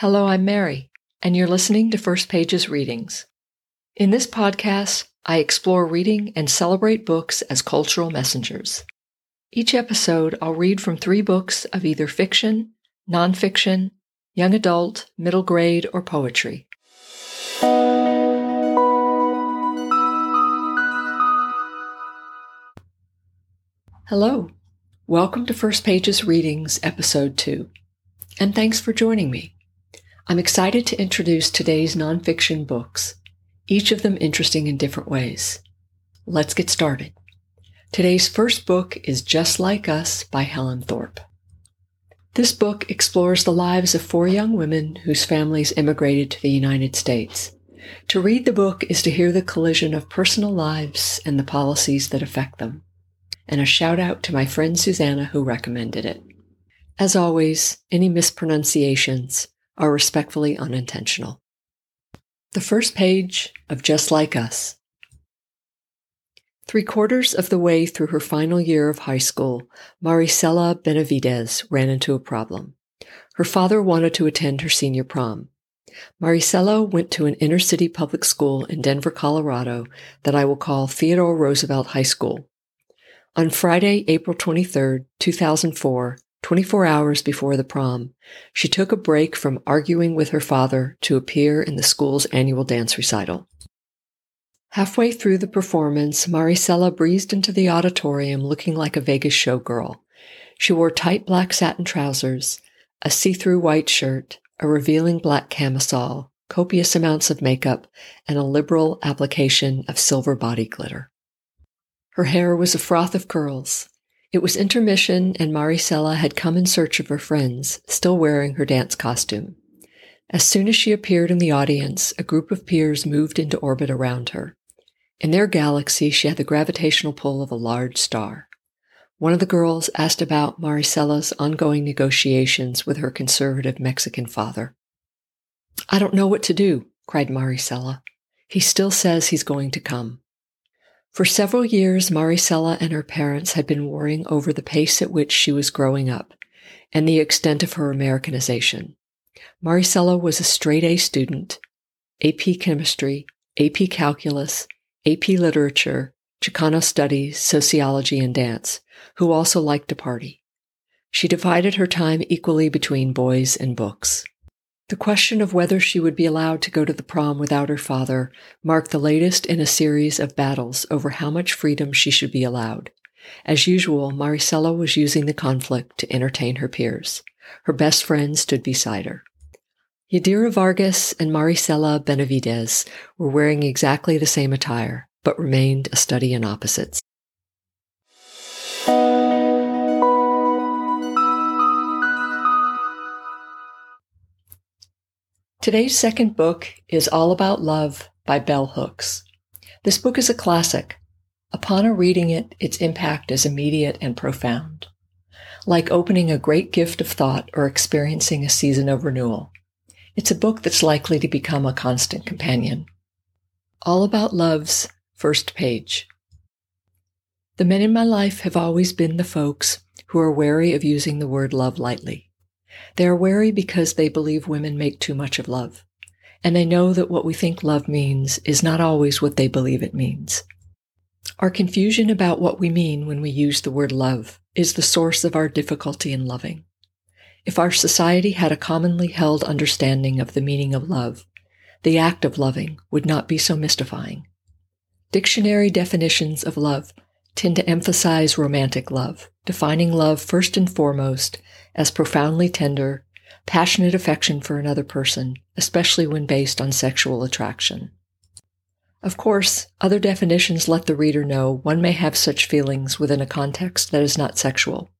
Hello, I'm Mary, and you're listening to First Pages Readings. In this podcast, I explore reading and celebrate books as cultural messengers. Each episode, I'll read from three books of either fiction, nonfiction, young adult, middle grade, or poetry. Hello. Welcome to First Pages Readings, Episode 2. And thanks for joining me. I'm excited to introduce today's nonfiction books, each of them interesting in different ways. Let's get started. Today's first book is Just Like Us by Helen Thorpe. This book explores the lives of four young women whose families immigrated to the United States. To read the book is to hear the collision of personal lives and the policies that affect them and a shout out to my friend Susanna who recommended it. As always, any mispronunciations are respectfully unintentional. The first page of Just Like Us. Three quarters of the way through her final year of high school, Maricela Benavides ran into a problem. Her father wanted to attend her senior prom. Maricela went to an inner city public school in Denver, Colorado that I will call Theodore Roosevelt High School. On Friday, April 23, 2004, 24 hours before the prom, she took a break from arguing with her father to appear in the school's annual dance recital. Halfway through the performance, Maricela breezed into the auditorium looking like a Vegas showgirl. She wore tight black satin trousers, a see-through white shirt, a revealing black camisole, copious amounts of makeup, and a liberal application of silver body glitter. Her hair was a froth of curls. It was intermission, and Maricela had come in search of her friends, still wearing her dance costume. As soon as she appeared in the audience, a group of peers moved into orbit around her. In their galaxy, she had the gravitational pull of a large star. One of the girls asked about Maricela's ongoing negotiations with her conservative Mexican father. I don't know what to do, cried Maricela. He still says he's going to come. For several years, Maricela and her parents had been worrying over the pace at which she was growing up and the extent of her Americanization. Maricela was a straight A student, AP Chemistry, AP Calculus, AP Literature, Chicano Studies, Sociology, and Dance, who also liked to party. She divided her time equally between boys and books. The question of whether she would be allowed to go to the prom without her father marked the latest in a series of battles over how much freedom she should be allowed. As usual, Maricela was using the conflict to entertain her peers. Her best friend stood beside her. Yadira Vargas and Maricela Benavides were wearing exactly the same attire, but remained a study in opposites. Today's second book is All About Love by Bell Hooks. This book is a classic. Upon a reading it, its impact is immediate and profound. Like opening a great gift of thought or experiencing a season of renewal. It's a book that's likely to become a constant companion. All About Love's first page. The men in my life have always been the folks who are wary of using the word love lightly. They are wary because they believe women make too much of love. And they know that what we think love means is not always what they believe it means. Our confusion about what we mean when we use the word love is the source of our difficulty in loving. If our society had a commonly held understanding of the meaning of love, the act of loving would not be so mystifying. Dictionary definitions of love tend to emphasize romantic love, defining love first and foremost as profoundly tender, passionate affection for another person, especially when based on sexual attraction. Of course, other definitions let the reader know one may have such feelings within a context that is not sexual.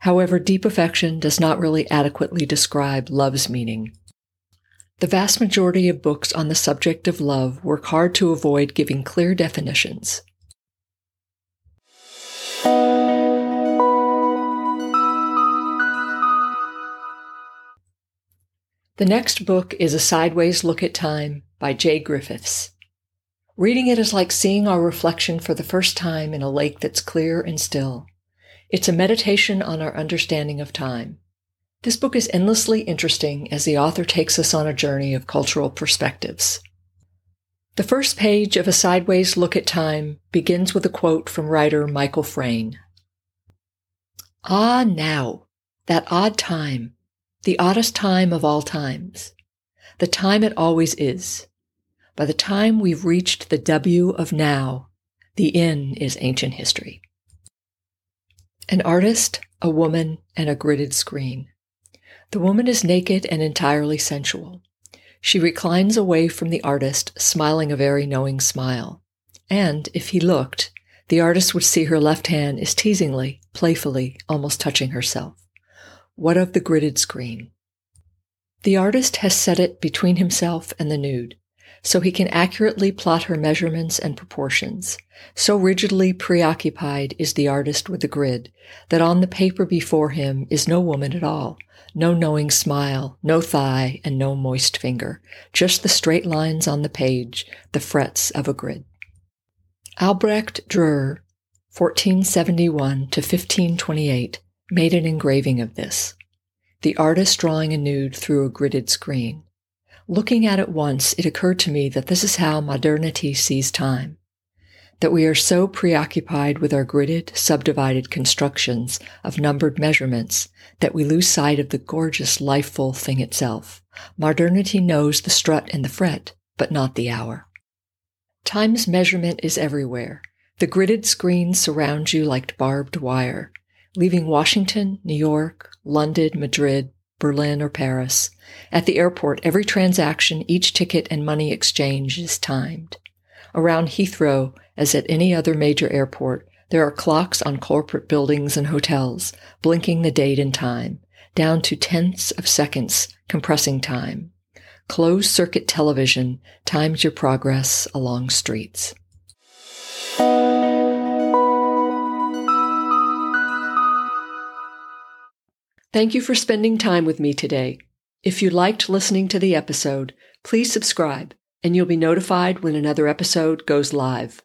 However, deep affection does not really adequately describe love's meaning. The vast majority of books on the subject of love work hard to avoid giving clear definitions. The next book is A Sideways Look at Time by Jay Griffiths. Reading it is like seeing our reflection for the first time in a lake that's clear and still. It's a meditation on our understanding of time. This book is endlessly interesting as the author takes us on a journey of cultural perspectives. The first page of A Sideways Look at Time begins with a quote from writer Michael Frayn. Ah, now, that odd time, the oddest time of all times, the time it always is. By the time we've reached the W of now, the N is ancient history. An artist, a woman, and a gridded screen. The woman is naked and entirely sensual. She reclines away from the artist, smiling a very knowing smile. And, if he looked, the artist would see her left hand is teasingly, playfully, almost touching herself. What of the gridded screen? The artist has set it between himself and the nude, so he can accurately plot her measurements and proportions. So rigidly preoccupied is the artist with the grid that on the paper before him is no woman at all, no knowing smile, no thigh, and no moist finger, just the straight lines on the page, the frets of a grid. Albrecht Dürer, 1471 to 1528, made an engraving of this. The artist drawing a nude through a gridded screen. Looking at it once, it occurred to me that this is how modernity sees time that we are so preoccupied with our gridded, subdivided constructions of numbered measurements that we lose sight of the gorgeous, lifeful thing itself. Modernity knows the strut and the fret, but not the hour. Time's measurement is everywhere. The gridded screens surround you like barbed wire, leaving Washington, New York, London, Madrid, Berlin, or Paris. At the airport, every transaction, each ticket and money exchange is timed. Around Heathrow, as at any other major airport, there are clocks on corporate buildings and hotels, blinking the date and time, down to tenths of seconds, compressing time. Closed circuit television times your progress along streets. Thank you for spending time with me today. If you liked listening to the episode, please subscribe and you'll be notified when another episode goes live.